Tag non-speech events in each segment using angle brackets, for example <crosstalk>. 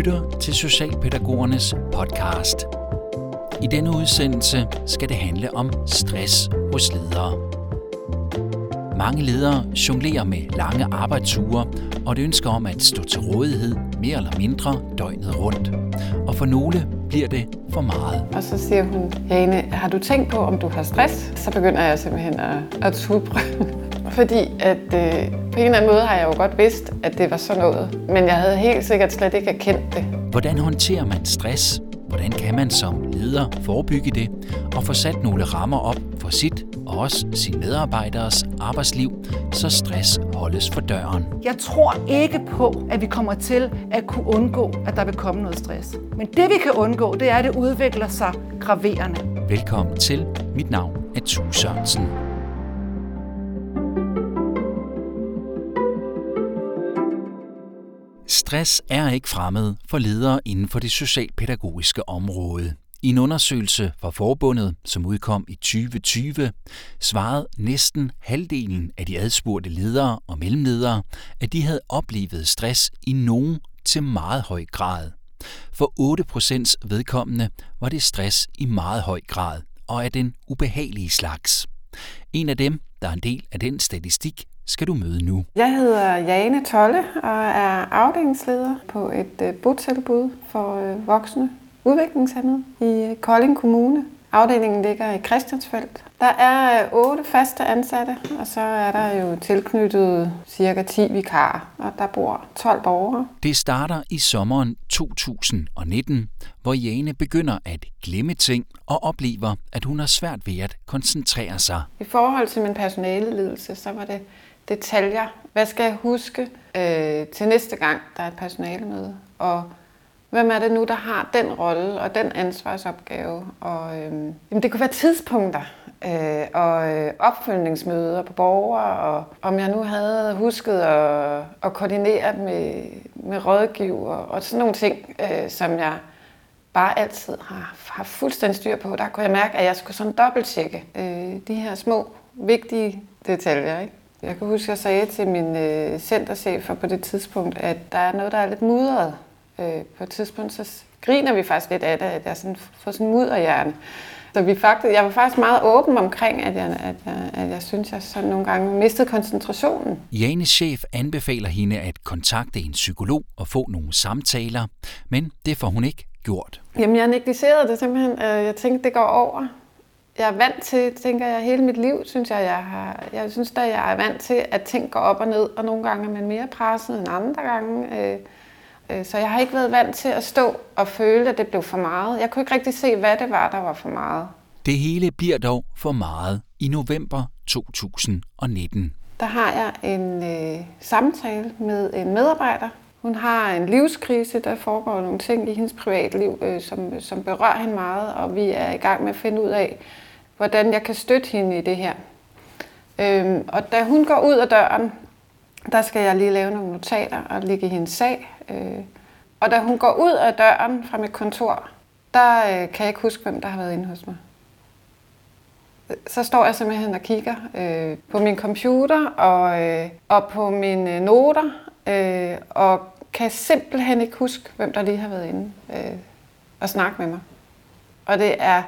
lytter til Socialpædagogernes podcast. I denne udsendelse skal det handle om stress hos ledere. Mange ledere jonglerer med lange arbejdsture og et ønske om at stå til rådighed mere eller mindre døgnet rundt. Og for nogle bliver det for meget. Og så siger hun, Jane, har du tænkt på, om du har stress? Så begynder jeg simpelthen at, at tubre fordi at øh, på en eller anden måde har jeg jo godt vidst, at det var sådan noget. Men jeg havde helt sikkert slet ikke erkendt det. Hvordan håndterer man stress? Hvordan kan man som leder forebygge det og få sat nogle rammer op for sit og også sine medarbejderes arbejdsliv, så stress holdes for døren? Jeg tror ikke på, at vi kommer til at kunne undgå, at der vil komme noget stress. Men det vi kan undgå, det er, at det udvikler sig graverende. Velkommen til. Mit navn er Tue Sørensen. Stress er ikke fremmed for ledere inden for det socialpædagogiske område. I en undersøgelse fra forbundet, som udkom i 2020, svarede næsten halvdelen af de adspurgte ledere og mellemledere, at de havde oplevet stress i nogen til meget høj grad. For 8% vedkommende var det stress i meget høj grad og af den ubehagelige slags. En af dem, der er en del af den statistik, skal du møde nu. Jeg hedder Jane Tolle og er afdelingsleder på et øh, botilbud for øh, voksne udviklingshemmede i øh, Kolding Kommune. Afdelingen ligger i Christiansfeldt. Der er otte faste ansatte, og så er der jo tilknyttet cirka 10 vikarer, og der bor 12 borgere. Det starter i sommeren 2019, hvor Jane begynder at glemme ting og oplever, at hun har svært ved at koncentrere sig. I forhold til min personaleledelse, så var det detaljer. Hvad skal jeg huske øh, til næste gang, der er et personalemøde? Og hvem er det nu, der har den rolle og den ansvarsopgave? Og, øh, jamen, det kunne være tidspunkter øh, og øh, opfølgningsmøder på borgere, og om jeg nu havde husket at, at koordinere med, med rådgiver og sådan nogle ting, øh, som jeg bare altid har, har fuldstændig styr på. Der kunne jeg mærke, at jeg skulle sådan dobbelttjekke øh, de her små, vigtige detaljer. Ikke? Jeg kan huske, at jeg sagde til min øh, centerchef på det tidspunkt, at der er noget, der er lidt mudret. Øh, på et tidspunkt, så griner vi faktisk lidt af det, at jeg sådan, får sådan mudderhjerne. Så vi faktisk, jeg var faktisk meget åben omkring, at jeg, at jeg, at jeg synes, at jeg sådan nogle gange mistede koncentrationen. Janes chef anbefaler hende at kontakte en psykolog og få nogle samtaler, men det får hun ikke gjort. Jamen, jeg negligerede det simpelthen. Øh, jeg tænkte, det går over jeg er vant til, tænker jeg, hele mit liv, synes jeg, jeg har, jeg synes da, jeg er vant til, at ting går op og ned, og nogle gange er man mere presset end andre gange. Øh, øh, så jeg har ikke været vant til at stå og føle, at det blev for meget. Jeg kunne ikke rigtig se, hvad det var, der var for meget. Det hele bliver dog for meget i november 2019. Der har jeg en øh, samtale med en medarbejder. Hun har en livskrise, der foregår nogle ting i hendes privatliv, øh, som, som berører hende meget, og vi er i gang med at finde ud af, hvordan jeg kan støtte hende i det her. Øhm, og da hun går ud af døren, der skal jeg lige lave nogle notater og ligge i hendes sag. Øh, og da hun går ud af døren fra mit kontor, der øh, kan jeg ikke huske, hvem der har været inde hos mig. Så står jeg simpelthen og kigger øh, på min computer og, øh, og på mine øh, noter, øh, og kan simpelthen ikke huske, hvem der lige har været inde øh, og snakke med mig. Og det er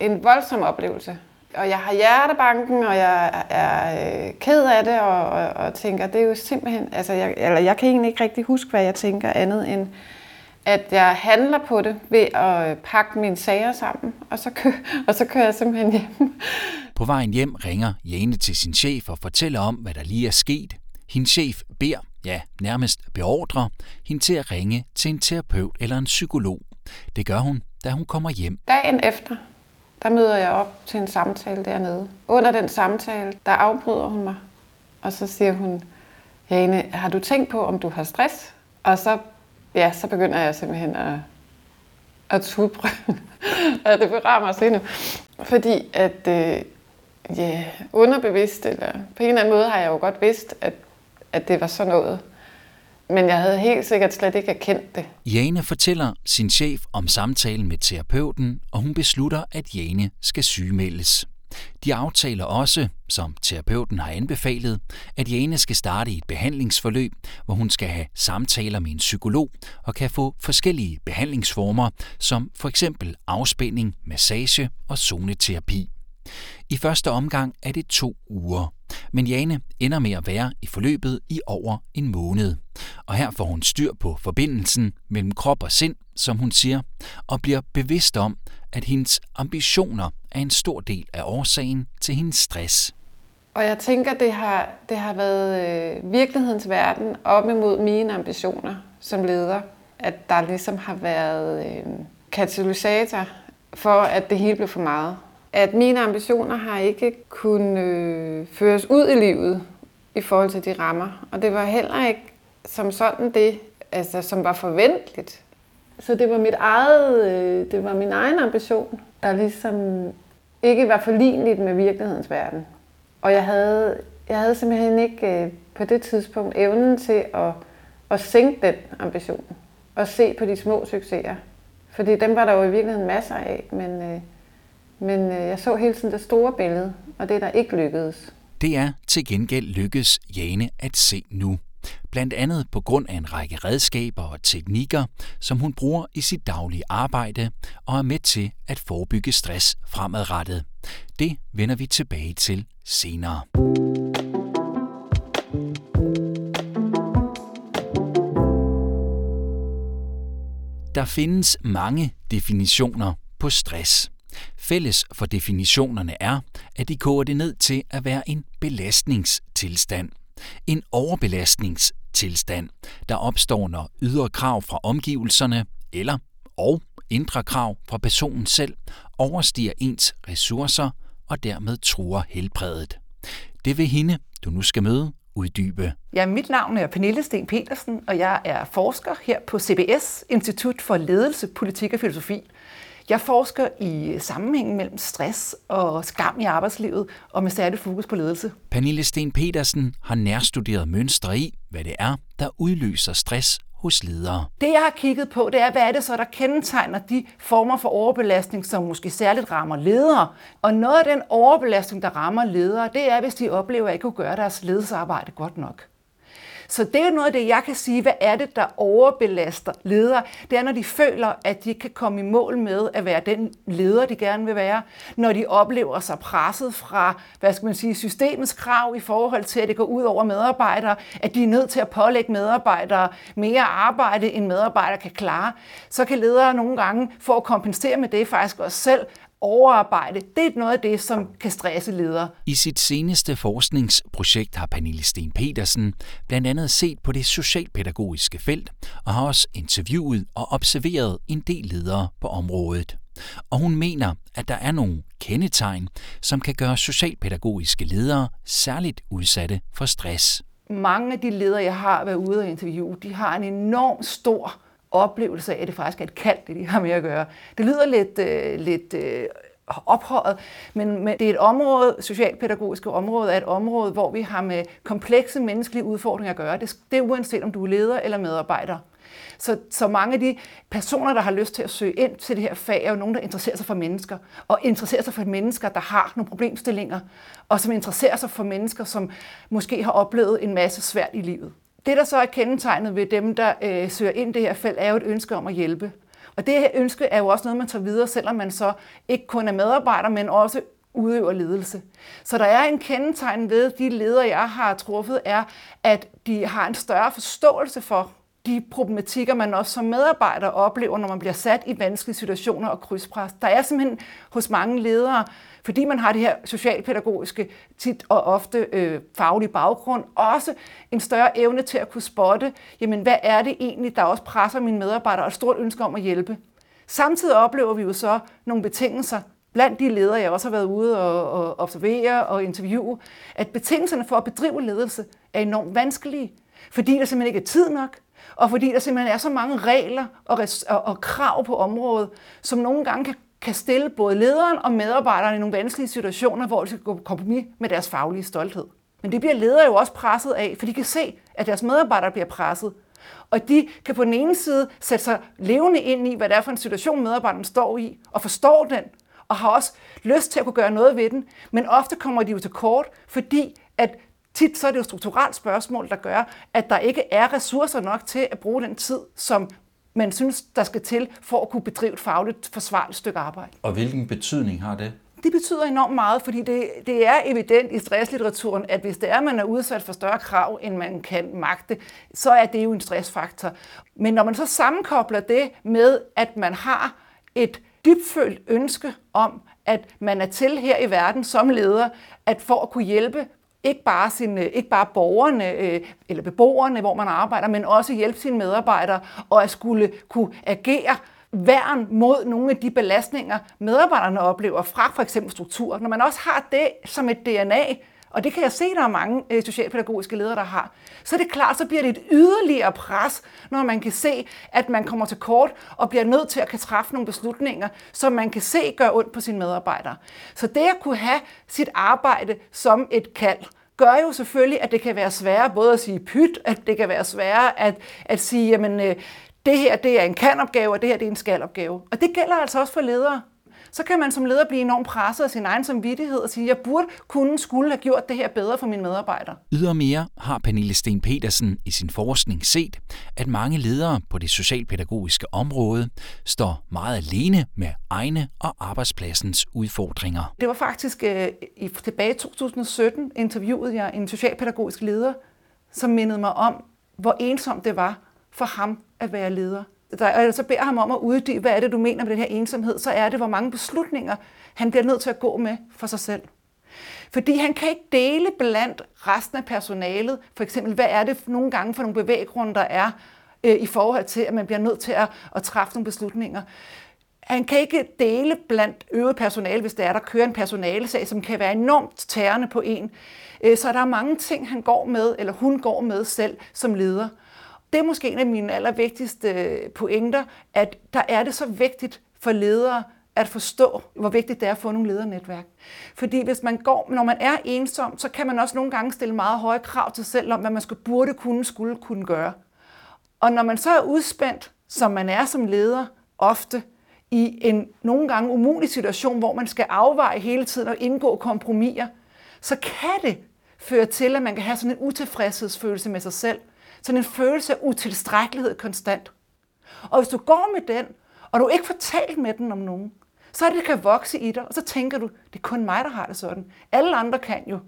en voldsom oplevelse. Og jeg har hjertebanken, og jeg er øh, ked af det, og, og, og tænker, det er jo simpelthen... Altså, jeg, eller jeg kan egentlig ikke rigtig huske, hvad jeg tænker andet end, at jeg handler på det ved at pakke mine sager sammen, og så, kø, <laughs> og så kører jeg simpelthen hjem. På vejen hjem ringer Jane til sin chef og fortæller om, hvad der lige er sket. Hendes chef beder, ja, nærmest beordrer, hende til at ringe til en terapeut eller en psykolog. Det gør hun, da hun kommer hjem. Dagen efter, der møder jeg op til en samtale dernede. Under den samtale, der afbryder hun mig, og så siger hun, Jane, har du tænkt på, om du har stress? Og så, ja, så begynder jeg simpelthen at, at tubre. <laughs> ja, det berører mig også Fordi at, øh, ja, underbevidst, eller på en eller anden måde har jeg jo godt vidst, at, at det var sådan noget. Men jeg havde helt sikkert slet ikke erkendt det. Jane fortæller sin chef om samtalen med terapeuten, og hun beslutter, at Jane skal sygemeldes. De aftaler også, som terapeuten har anbefalet, at Jane skal starte i et behandlingsforløb, hvor hun skal have samtaler med en psykolog og kan få forskellige behandlingsformer, som for eksempel afspænding, massage og zoneterapi. I første omgang er det to uger, men Jane ender med at være i forløbet i over en måned. Og her får hun styr på forbindelsen mellem krop og sind, som hun siger, og bliver bevidst om, at hendes ambitioner er en stor del af årsagen til hendes stress. Og jeg tænker, det har, det har været øh, virkelighedens verden op imod mine ambitioner som leder. At der ligesom har været øh, katalysator for, at det hele blev for meget. At mine ambitioner har ikke kunnet øh, føres ud i livet i forhold til de rammer. Og det var heller ikke som sådan det, altså, som var forventeligt. Så det var mit eget, øh, det var min egen ambition, der ligesom ikke var forligneligt med virkelighedens verden. Og jeg havde, jeg havde simpelthen ikke øh, på det tidspunkt evnen til at, at sænke den ambition og se på de små succeser. Fordi dem var der jo i virkeligheden masser af, men, øh, men øh, jeg så hele tiden det store billede, og det der ikke lykkedes. Det er til gengæld lykkedes Jane at se nu blandt andet på grund af en række redskaber og teknikker, som hun bruger i sit daglige arbejde og er med til at forebygge stress fremadrettet. Det vender vi tilbage til senere. Der findes mange definitioner på stress. Fælles for definitionerne er, at de koger det ned til at være en belastningstilstand. En overbelastningstilstand, der opstår, når ydre krav fra omgivelserne eller og indre krav fra personen selv overstiger ens ressourcer og dermed truer helbredet. Det vil hende, du nu skal møde, uddybe. Ja, mit navn er Pernille Sten Petersen, og jeg er forsker her på CBS, Institut for Ledelse, Politik og Filosofi. Jeg forsker i sammenhængen mellem stress og skam i arbejdslivet, og med særligt fokus på ledelse. Pernille Sten Petersen har nærstuderet mønstre i, hvad det er, der udløser stress hos ledere. Det jeg har kigget på, det er, hvad er det så, der kendetegner de former for overbelastning, som måske særligt rammer ledere. Og noget af den overbelastning, der rammer ledere, det er, hvis de oplever at ikke kunne gøre deres ledelsesarbejde godt nok. Så det er noget af det, jeg kan sige, hvad er det, der overbelaster ledere? Det er, når de føler, at de kan komme i mål med at være den leder, de gerne vil være. Når de oplever sig presset fra, hvad skal man sige, systemets krav i forhold til, at det går ud over medarbejdere, at de er nødt til at pålægge medarbejdere mere arbejde, end medarbejdere kan klare, så kan ledere nogle gange, for at kompensere med det, faktisk også selv overarbejde, det er noget af det, som kan stresse ledere. I sit seneste forskningsprojekt har Pernille Sten Petersen blandt andet set på det socialpædagogiske felt og har også interviewet og observeret en del ledere på området. Og hun mener, at der er nogle kendetegn, som kan gøre socialpædagogiske ledere særligt udsatte for stress. Mange af de ledere, jeg har været ude og interviewe, de har en enorm stor oplevelse af, at det faktisk er et kald, det de har med at gøre. Det lyder lidt, øh, lidt øh, ophøjet, men, men det er et område, socialpædagogiske område, er et område, hvor vi har med komplekse menneskelige udfordringer at gøre. Det, det er uanset om du er leder eller medarbejder. Så, så mange af de personer, der har lyst til at søge ind til det her fag, er jo nogen, der interesserer sig for mennesker, og interesserer sig for mennesker, der har nogle problemstillinger, og som interesserer sig for mennesker, som måske har oplevet en masse svært i livet. Det, der så er kendetegnet ved dem, der øh, søger ind det her felt, er jo et ønske om at hjælpe. Og det her ønske er jo også noget, man tager videre, selvom man så ikke kun er medarbejder, men også udøver ledelse. Så der er en kendetegn ved de ledere, jeg har truffet, er, at de har en større forståelse for de problematikker, man også som medarbejder oplever, når man bliver sat i vanskelige situationer og krydspres. Der er simpelthen hos mange ledere fordi man har det her socialpædagogiske, tit og ofte øh, faglige baggrund, også en større evne til at kunne spotte, jamen hvad er det egentlig, der også presser mine medarbejdere, og et stort ønske om at hjælpe. Samtidig oplever vi jo så nogle betingelser, blandt de ledere, jeg også har været ude og, og observere og interviewe, at betingelserne for at bedrive ledelse er enormt vanskelige, fordi der simpelthen ikke er tid nok, og fordi der simpelthen er så mange regler og, og, og krav på området, som nogle gange kan kan stille både lederen og medarbejderne i nogle vanskelige situationer, hvor de skal gå på kompromis med deres faglige stolthed. Men det bliver ledere jo også presset af, for de kan se, at deres medarbejdere bliver presset. Og de kan på den ene side sætte sig levende ind i, hvad det er for en situation, medarbejderen står i, og forstår den, og har også lyst til at kunne gøre noget ved den, men ofte kommer de jo til kort, fordi at tit så er det jo strukturelt spørgsmål, der gør, at der ikke er ressourcer nok til at bruge den tid, som man synes, der skal til for at kunne bedrive et fagligt forsvarligt stykke arbejde. Og hvilken betydning har det? Det betyder enormt meget, fordi det, det er evident i stresslitteraturen, at hvis det er, at man er udsat for større krav, end man kan magte, så er det jo en stressfaktor. Men når man så sammenkobler det med, at man har et dybfølt ønske om, at man er til her i verden som leder, at for at kunne hjælpe ikke bare, sine, øh, ikke bare borgerne øh, eller beboerne, hvor man arbejder, men også hjælpe sine medarbejdere og at skulle kunne agere værn mod nogle af de belastninger, medarbejderne oplever fra for eksempel struktur. Når man også har det som et DNA, og det kan jeg se, der er mange øh, socialpædagogiske ledere, der har, så er det klart, så bliver det et yderligere pres, når man kan se, at man kommer til kort og bliver nødt til at kan træffe nogle beslutninger, som man kan se gør ondt på sine medarbejdere. Så det at kunne have sit arbejde som et kald, gør jo selvfølgelig, at det kan være sværere både at sige pyt, at det kan være sværere at, at sige, jamen øh, det her det er en kan-opgave, og det her det er en skal-opgave. Og det gælder altså også for ledere. Så kan man som leder blive enormt presset af sin egen samvittighed og sige, jeg burde kunne skulle have gjort det her bedre for mine medarbejdere. Ydermere har Pernille Sten Petersen i sin forskning set, at mange ledere på det socialpædagogiske område står meget alene med egne og arbejdspladsens udfordringer. Det var faktisk øh, i, tilbage i 2017 interviewede jeg en socialpædagogisk leder, som mindede mig om, hvor ensomt det var for ham at være leder. Der, og så altså, beder ham om at uddybe, hvad er det, du mener med den her ensomhed, så er det, hvor mange beslutninger han bliver nødt til at gå med for sig selv. Fordi han kan ikke dele blandt resten af personalet, for eksempel, hvad er det nogle gange for nogle bevæggrunde, der er øh, i forhold til, at man bliver nødt til at, at træffe nogle beslutninger. Han kan ikke dele blandt øvrigt personale, hvis der er, der kører en personalesag, som kan være enormt tærende på en. Øh, så der er mange ting, han går med, eller hun går med selv som leder. Det er måske en af mine allervigtigste øh, pointer, at der er det så vigtigt for ledere at forstå, hvor vigtigt det er at få nogle ledernetværk. Fordi hvis man går, når man er ensom, så kan man også nogle gange stille meget høje krav til sig selv om, hvad man skulle, burde kunne, skulle kunne gøre. Og når man så er udspændt, som man er som leder ofte, i en nogle gange umulig situation, hvor man skal afveje hele tiden og indgå kompromiser, så kan det føre til, at man kan have sådan en utilfredshedsfølelse med sig selv, sådan en følelse af utilstrækkelighed konstant. Og hvis du går med den, og du ikke får talt med den om nogen, så er det, det kan vokse i dig, og så tænker du, det er kun mig, der har det sådan. Alle andre kan jo.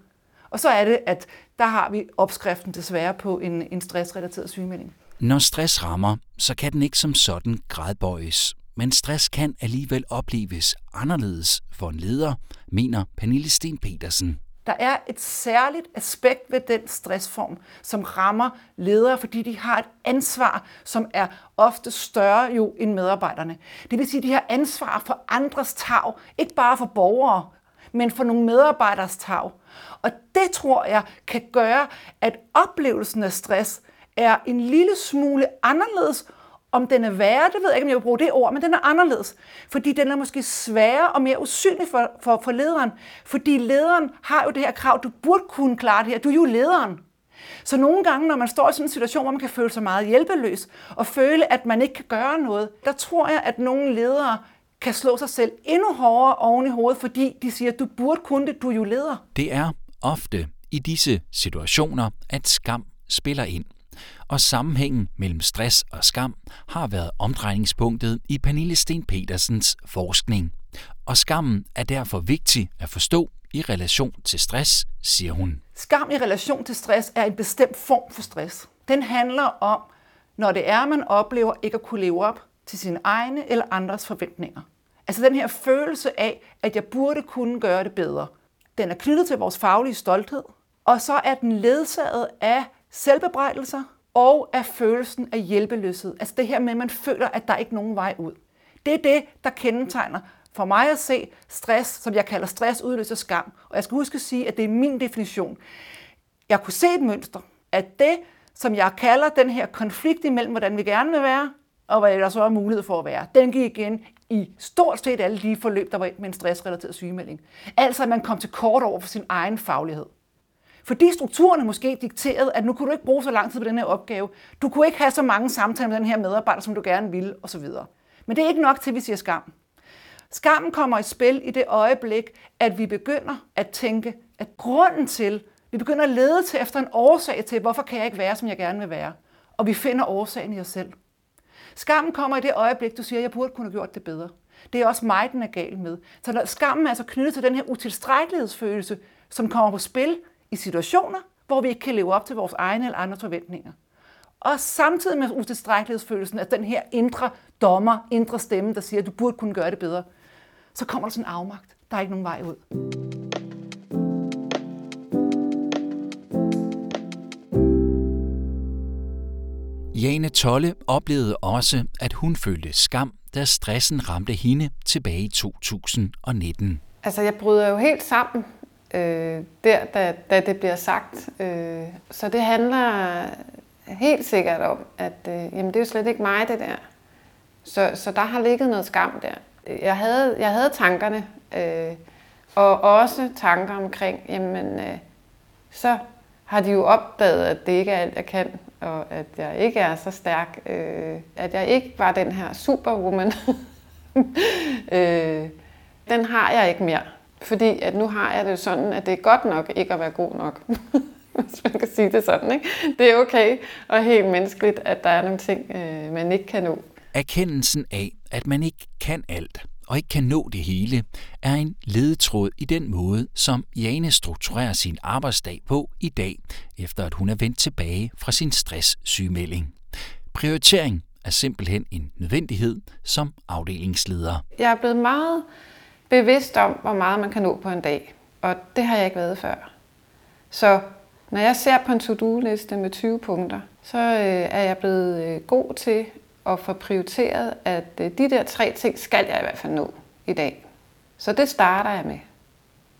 Og så er det, at der har vi opskriften desværre på en, en stressrelateret sygemelding. Når stress rammer, så kan den ikke som sådan gradbøjes. Men stress kan alligevel opleves anderledes for en leder, mener Pernille Sten Petersen. Der er et særligt aspekt ved den stressform, som rammer ledere, fordi de har et ansvar, som er ofte større jo end medarbejderne. Det vil sige, at de har ansvar for andres tag, ikke bare for borgere, men for nogle medarbejderes tag. Og det tror jeg kan gøre, at oplevelsen af stress er en lille smule anderledes, om den er værre, det ved jeg ikke, om jeg vil bruge det ord, men den er anderledes. Fordi den er måske sværere og mere usynlig for, for, for lederen. Fordi lederen har jo det her krav, du burde kunne klare det her, du er jo lederen. Så nogle gange, når man står i sådan en situation, hvor man kan føle sig meget hjælpeløs, og føle, at man ikke kan gøre noget, der tror jeg, at nogle ledere kan slå sig selv endnu hårdere oven i hovedet, fordi de siger, du burde kunne det, du er jo leder. Det er ofte i disse situationer, at skam spiller ind og sammenhængen mellem stress og skam har været omdrejningspunktet i Pernille Sten Petersens forskning. Og skammen er derfor vigtig at forstå i relation til stress, siger hun. Skam i relation til stress er en bestemt form for stress. Den handler om, når det er, man oplever ikke at kunne leve op til sine egne eller andres forventninger. Altså den her følelse af, at jeg burde kunne gøre det bedre. Den er knyttet til vores faglige stolthed, og så er den ledsaget af selvbebrejdelser, og af følelsen af hjælpeløshed. Altså det her med, at man føler, at der ikke er nogen vej ud. Det er det, der kendetegner for mig at se stress, som jeg kalder stress, udløser skam. Og jeg skal huske at sige, at det er min definition. Jeg kunne se et mønster, at det, som jeg kalder den her konflikt imellem, hvordan vi gerne vil være, og hvad der så er mulighed for at være, den gik igen i stort set alle de forløb, der var med en stressrelateret sygemelding. Altså, at man kom til kort over for sin egen faglighed. Fordi strukturerne måske dikterede, at nu kunne du ikke bruge så lang tid på den her opgave. Du kunne ikke have så mange samtaler med den her medarbejder, som du gerne ville, osv. Men det er ikke nok til, at vi siger skam. Skammen kommer i spil i det øjeblik, at vi begynder at tænke, at grunden til, vi begynder at lede til efter en årsag til, hvorfor kan jeg ikke være, som jeg gerne vil være. Og vi finder årsagen i os selv. Skammen kommer i det øjeblik, du siger, jeg burde kunne have gjort det bedre. Det er også mig, den er gal med. Så skammen er altså knyttet til den her utilstrækkelighedsfølelse, som kommer på spil i situationer, hvor vi ikke kan leve op til vores egne eller andres forventninger. Og samtidig med utilstrækkelighedsfølelsen af den her indre dommer, indre stemme, der siger, at du burde kunne gøre det bedre, så kommer der sådan en afmagt. Der er ikke nogen vej ud. Jane Tolle oplevede også, at hun følte skam, da stressen ramte hende tilbage i 2019. Altså, jeg bryder jo helt sammen øh, der, da, da det bliver sagt. Øh, så det handler helt sikkert om, at øh, jamen, det er jo slet ikke mig, det der. Så, så der har ligget noget skam der. Jeg havde, jeg havde tankerne, øh, og også tanker omkring, jamen, øh, så har de jo opdaget, at det ikke er alt, jeg kan, og at jeg ikke er så stærk, øh, at jeg ikke var den her superwoman. <laughs> øh, den har jeg ikke mere, fordi at nu har jeg det sådan, at det er godt nok ikke at være god nok. <laughs> hvis man kan sige det sådan. Ikke? Det er okay og helt menneskeligt, at der er nogle ting, øh, man ikke kan nå. Erkendelsen af, at man ikke kan alt og ikke kan nå det hele, er en ledetråd i den måde, som Jane strukturerer sin arbejdsdag på i dag, efter at hun er vendt tilbage fra sin stresssygemelding. Prioritering er simpelthen en nødvendighed som afdelingsleder. Jeg er blevet meget bevidst om, hvor meget man kan nå på en dag, og det har jeg ikke været før. Så når jeg ser på en to-do-liste med 20 punkter, så øh, er jeg blevet øh, god til at få prioriteret, at øh, de der tre ting skal jeg i hvert fald nå i dag. Så det starter jeg med.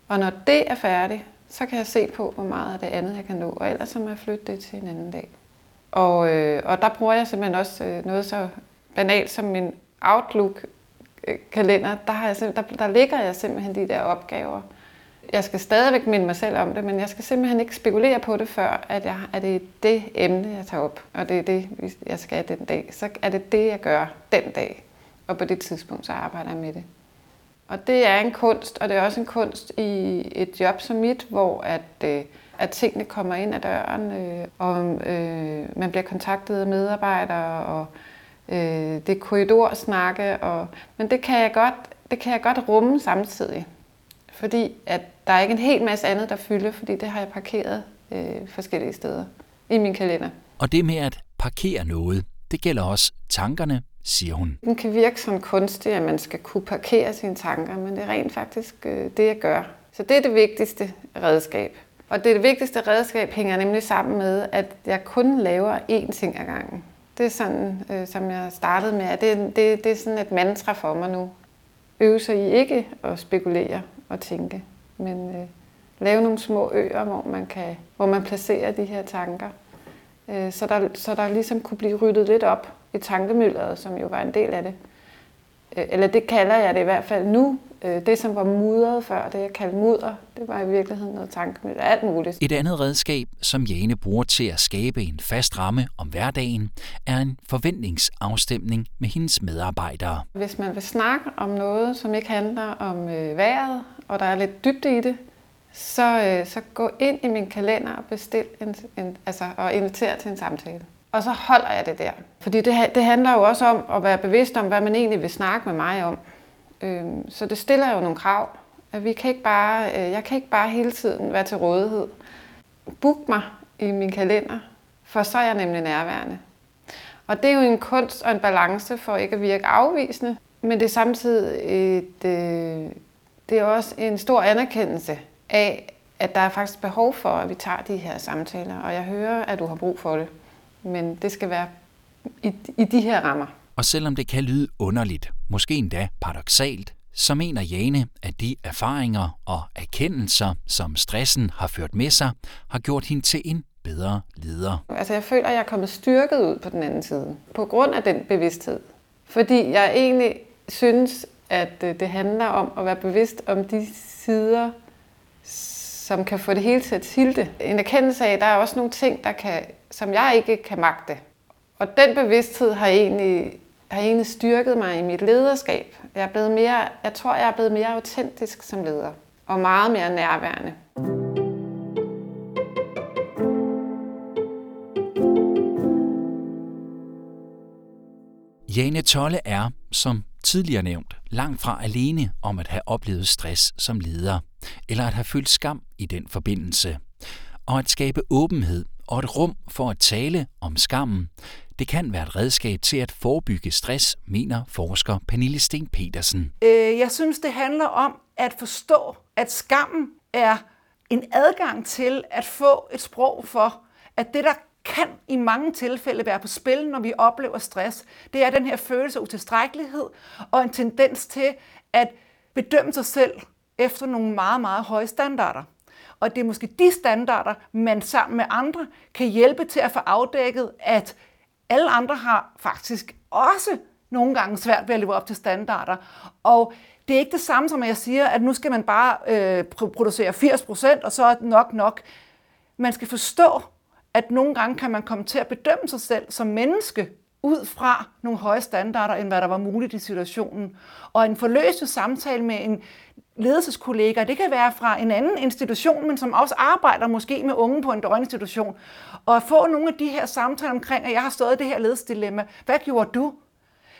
Og når det er færdigt, så kan jeg se på, hvor meget af det andet jeg kan nå, og ellers så må jeg flytte det til en anden dag. Og, øh, og der bruger jeg simpelthen også øh, noget så banalt som min Outlook kalender, Der, har jeg der, der ligger jeg simpelthen de der opgaver, jeg skal stadigvæk minde mig selv om det, men jeg skal simpelthen ikke spekulere på det, før at, jeg, at det er det emne, jeg tager op, og det er det, jeg skal den dag. Så er det det, jeg gør den dag, og på det tidspunkt, så arbejder jeg med det. Og det er en kunst, og det er også en kunst i et job som mit, hvor at, øh, at tingene kommer ind ad døren, øh, og øh, man bliver kontaktet af medarbejdere, og øh, det er korridorsnakke, og, men det kan, jeg godt, det kan jeg godt rumme samtidig. Fordi at der er ikke en hel masse andet, der fylder, fordi det har jeg parkeret øh, forskellige steder i min kalender. Og det med at parkere noget, det gælder også tankerne, siger hun. Den kan virke som kunstig, at man skal kunne parkere sine tanker, men det er rent faktisk øh, det, jeg gør. Så det er det vigtigste redskab. Og det, det vigtigste redskab hænger nemlig sammen med, at jeg kun laver én ting ad gangen. Det er sådan, øh, som jeg startede med, at det, det, det er sådan et mantra for mig nu. Øve sig i ikke at spekulere og tænke, men øh, lave nogle små øer, hvor man, kan, hvor man placerer de her tanker. Øh, så, der, så der ligesom kunne blive ryddet lidt op i tankemylderet, som jo var en del af det. Øh, eller det kalder jeg det i hvert fald nu. Øh, det, som var mudret før, det jeg kaldte mudder, det var i virkeligheden noget tankemøller, alt muligt. Et andet redskab, som Jane bruger til at skabe en fast ramme om hverdagen, er en forventningsafstemning med hendes medarbejdere. Hvis man vil snakke om noget, som ikke handler om øh, vejret, og der er lidt dybde i det, så, øh, så gå ind i min kalender og bestil en, en, altså, og invitere til en samtale. Og så holder jeg det der. Fordi det, det handler jo også om at være bevidst om, hvad man egentlig vil snakke med mig om. Øhm, så det stiller jo nogle krav. At vi kan ikke bare, øh, jeg kan ikke bare hele tiden være til rådighed. Book mig i min kalender, for så er jeg nemlig nærværende. Og det er jo en kunst og en balance for ikke at virke afvisende, men det er samtidig et, øh, det er også en stor anerkendelse af, at der er faktisk behov for, at vi tager de her samtaler, og jeg hører, at du har brug for det. Men det skal være i, i de her rammer. Og selvom det kan lyde underligt, måske endda paradoxalt, så mener Jane, at de erfaringer og erkendelser, som stressen har ført med sig, har gjort hende til en bedre leder. Altså jeg føler, at jeg er kommet styrket ud på den anden side, på grund af den bevidsthed. Fordi jeg egentlig synes, at øh, det handler om at være bevidst om de sider, som kan få det hele til at tilte. En erkendelse af, at der er også nogle ting, der kan, som jeg ikke kan magte. Og den bevidsthed har egentlig har egentlig styrket mig i mit lederskab. Jeg, er blevet mere, jeg tror, jeg er blevet mere autentisk som leder, og meget mere nærværende. Jane Tolle er, som tidligere nævnt, langt fra alene om at have oplevet stress som leder, eller at have følt skam i den forbindelse. Og at skabe åbenhed og et rum for at tale om skammen, det kan være et redskab til at forebygge stress, mener forsker Pernille Sten Petersen. Øh, jeg synes, det handler om at forstå, at skammen er en adgang til at få et sprog for, at det, der kan i mange tilfælde være på spil, når vi oplever stress, det er den her følelse af utilstrækkelighed og en tendens til at bedømme sig selv efter nogle meget, meget høje standarder. Og det er måske de standarder, man sammen med andre kan hjælpe til at få afdækket, at alle andre har faktisk også nogle gange svært ved at leve op til standarder. Og det er ikke det samme som, at jeg siger, at nu skal man bare øh, producere 80 procent, og så er det nok nok. Man skal forstå, at nogle gange kan man komme til at bedømme sig selv som menneske ud fra nogle høje standarder, end hvad der var muligt i situationen. Og en forløsende samtale med en ledelseskollega, det kan være fra en anden institution, men som også arbejder måske med unge på en døgninstitution, og at få nogle af de her samtaler omkring, at jeg har stået i det her ledelsesdilemma. Hvad gjorde du?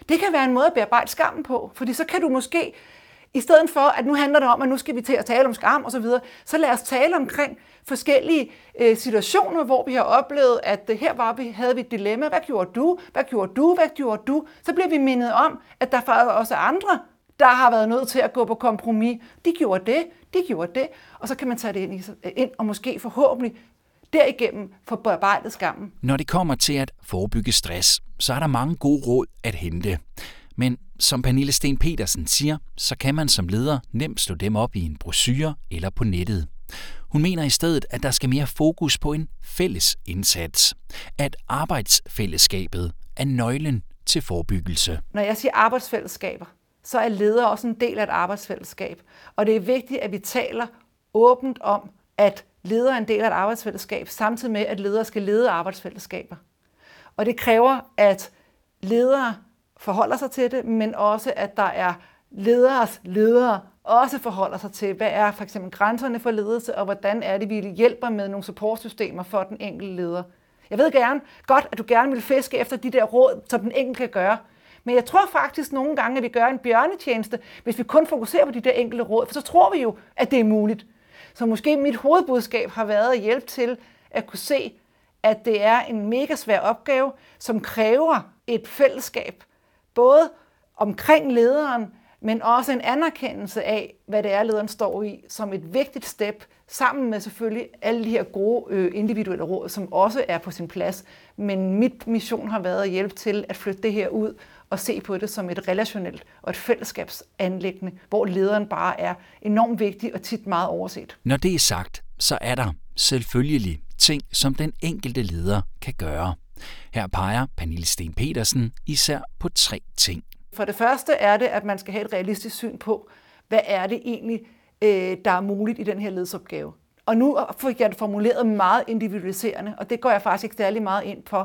Det kan være en måde at bearbejde skammen på, fordi så kan du måske, i stedet for at nu handler det om, at nu skal vi til at tale om skam osv., så, så lad os tale omkring forskellige øh, situationer, hvor vi har oplevet, at øh, her var vi, havde vi et dilemma. Hvad gjorde du? Hvad gjorde du? Hvad gjorde du? Så bliver vi mindet om, at der faktisk også er andre, der har været nødt til at gå på kompromis. De gjorde det, de gjorde det, og så kan man tage det ind, i, ind og måske forhåbentlig derigennem få bearbejdet skammen. Når det kommer til at forebygge stress, så er der mange gode råd at hente. Men som Pernille Sten Petersen siger, så kan man som leder nemt slå dem op i en brochure eller på nettet. Hun mener i stedet, at der skal mere fokus på en fælles indsats. At arbejdsfællesskabet er nøglen til forebyggelse. Når jeg siger arbejdsfællesskaber, så er ledere også en del af et arbejdsfællesskab. Og det er vigtigt, at vi taler åbent om, at leder er en del af et arbejdsfællesskab, samtidig med, at ledere skal lede arbejdsfællesskaber. Og det kræver, at ledere forholder sig til det, men også, at der er lederes ledere også forholder sig til, hvad er for eksempel grænserne for ledelse, og hvordan er det, vi hjælper med nogle supportsystemer for den enkelte leder. Jeg ved gerne godt, at du gerne vil fiske efter de der råd, som den enkelte kan gøre. Men jeg tror faktisk nogle gange, at vi gør en bjørnetjeneste, hvis vi kun fokuserer på de der enkelte råd, for så tror vi jo, at det er muligt. Så måske mit hovedbudskab har været at hjælpe til at kunne se, at det er en mega svær opgave, som kræver et fællesskab, både omkring lederen, men også en anerkendelse af, hvad det er, lederen står i, som et vigtigt step, sammen med selvfølgelig alle de her gode øh, individuelle råd, som også er på sin plads. Men mit mission har været at hjælpe til at flytte det her ud og se på det som et relationelt og et fællesskabsanlæggende, hvor lederen bare er enormt vigtig og tit meget overset. Når det er sagt, så er der selvfølgelig ting, som den enkelte leder kan gøre. Her peger Pernille Sten Petersen især på tre ting. For det første er det, at man skal have et realistisk syn på, hvad er det egentlig, øh, der er muligt i den her ledelsesopgave. Og nu får jeg det formuleret meget individualiserende, og det går jeg faktisk ikke særlig meget ind på.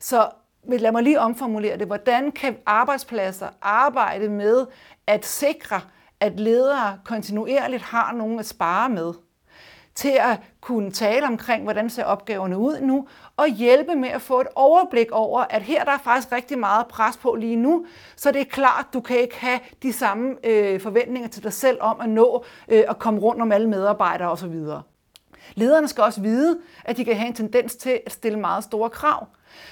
Så men lad mig lige omformulere det. Hvordan kan arbejdspladser arbejde med at sikre, at ledere kontinuerligt har nogen at spare med? til at kunne tale omkring, hvordan ser opgaverne ud nu, og hjælpe med at få et overblik over, at her der er faktisk rigtig meget pres på lige nu, så det er klart, du kan ikke have de samme øh, forventninger til dig selv om at nå øh, at komme rundt om alle medarbejdere osv. Lederne skal også vide, at de kan have en tendens til at stille meget store krav.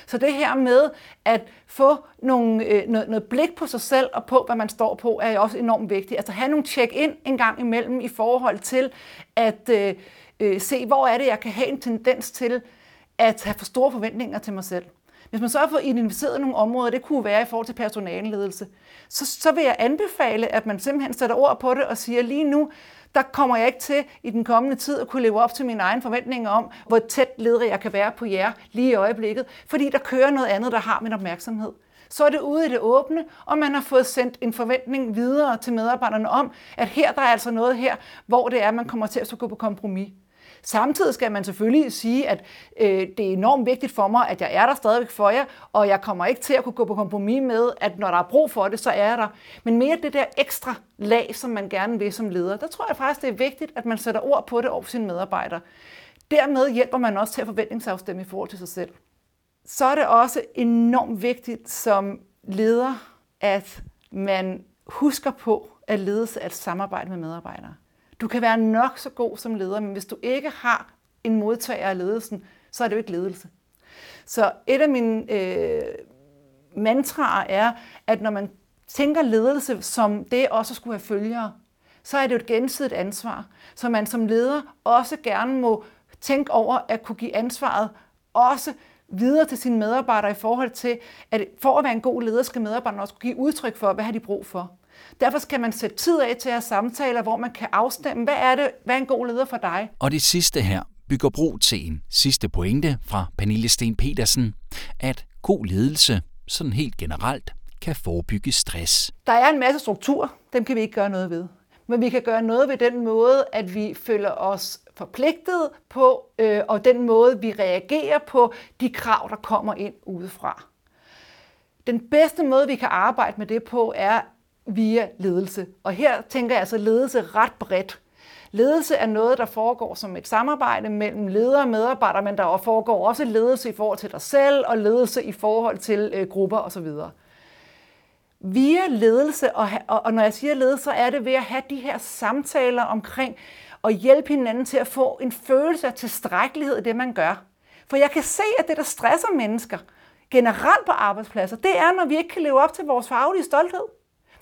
Så det her med at få nogle, øh, noget, noget blik på sig selv og på, hvad man står på, er også enormt vigtigt. Altså have nogle check-in en gang imellem i forhold til at øh, øh, se, hvor er det, jeg kan have en tendens til at have for store forventninger til mig selv. Hvis man så har fået identificeret nogle områder, det kunne være i forhold til personaleledelse, så, så vil jeg anbefale, at man simpelthen sætter ord på det og siger, lige nu, der kommer jeg ikke til i den kommende tid at kunne leve op til mine egne forventninger om, hvor tæt leder jeg kan være på jer lige i øjeblikket, fordi der kører noget andet, der har min opmærksomhed. Så er det ude i det åbne, og man har fået sendt en forventning videre til medarbejderne om, at her der er altså noget her, hvor det er, man kommer til at gå på kompromis. Samtidig skal man selvfølgelig sige, at øh, det er enormt vigtigt for mig, at jeg er der stadigvæk for jer, og jeg kommer ikke til at kunne gå på kompromis med, at når der er brug for det, så er jeg der. Men mere det der ekstra lag, som man gerne vil som leder, der tror jeg faktisk, det er vigtigt, at man sætter ord på det over for sine medarbejdere. Dermed hjælper man også til at forventningsafstemme i forhold til sig selv. Så er det også enormt vigtigt som leder, at man husker på, at ledelse er et samarbejde med medarbejdere. Du kan være nok så god som leder, men hvis du ikke har en modtager af ledelsen, så er det jo ikke ledelse. Så et af mine øh, mantraer er, at når man tænker ledelse som det også skulle have følgere, så er det jo et gensidigt ansvar. Så man som leder også gerne må tænke over at kunne give ansvaret også videre til sine medarbejdere i forhold til, at for at være en god leder, skal medarbejderne også kunne give udtryk for, hvad har de brug for. Derfor skal man sætte tid af til at have samtaler, hvor man kan afstemme, hvad er det, hvad er en god leder for dig? Og det sidste her bygger bro til en sidste pointe fra Pernille Sten Petersen, at god ledelse, sådan helt generelt, kan forebygge stress. Der er en masse strukturer, dem kan vi ikke gøre noget ved. Men vi kan gøre noget ved den måde, at vi føler os forpligtet på, øh, og den måde, vi reagerer på de krav, der kommer ind udefra. Den bedste måde, vi kan arbejde med det på, er via ledelse. Og her tænker jeg altså ledelse ret bredt. Ledelse er noget, der foregår som et samarbejde mellem ledere og medarbejdere, men der foregår også ledelse i forhold til dig selv og ledelse i forhold til øh, grupper osv. Via ledelse, og, og, og når jeg siger ledelse, så er det ved at have de her samtaler omkring og hjælpe hinanden til at få en følelse af tilstrækkelighed i det, man gør. For jeg kan se, at det, der stresser mennesker generelt på arbejdspladser, det er, når vi ikke kan leve op til vores faglige stolthed.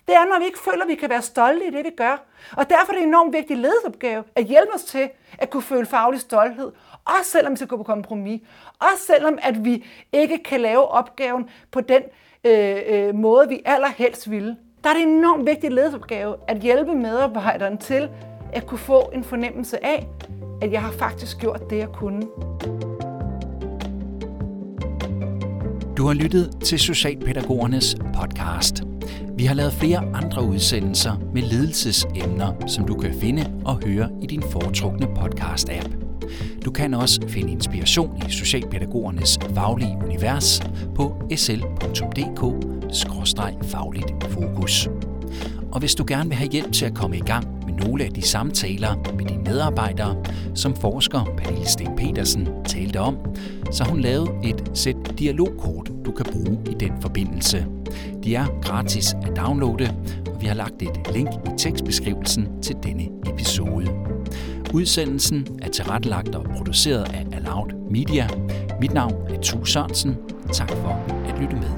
Det er, når vi ikke føler, at vi kan være stolte i det, vi gør. Og derfor er det en enormt vigtig ledelsesopgave at hjælpe os til at kunne føle faglig stolthed. Også selvom vi skal gå på kompromis. Også selvom at vi ikke kan lave opgaven på den øh, øh, måde, vi allerhelst ville. Der er det en enormt vigtig ledelsesopgave at hjælpe medarbejderen til at kunne få en fornemmelse af, at jeg har faktisk gjort det, jeg kunne. Du har lyttet til Socialpædagogernes podcast. Vi har lavet flere andre udsendelser med ledelsesemner, som du kan finde og høre i din foretrukne podcast-app. Du kan også finde inspiration i Socialpædagogernes faglige univers på sl.dk-fagligt fokus. Og hvis du gerne vil have hjælp til at komme i gang nogle af de samtaler med dine medarbejdere, som forsker Pernille Sten Petersen talte om, så hun lavet et sæt dialogkort, du kan bruge i den forbindelse. De er gratis at downloade, og vi har lagt et link i tekstbeskrivelsen til denne episode. Udsendelsen er tilrettelagt og produceret af Aloud Media. Mit navn er Tue Sørensen. Tak for at lytte med.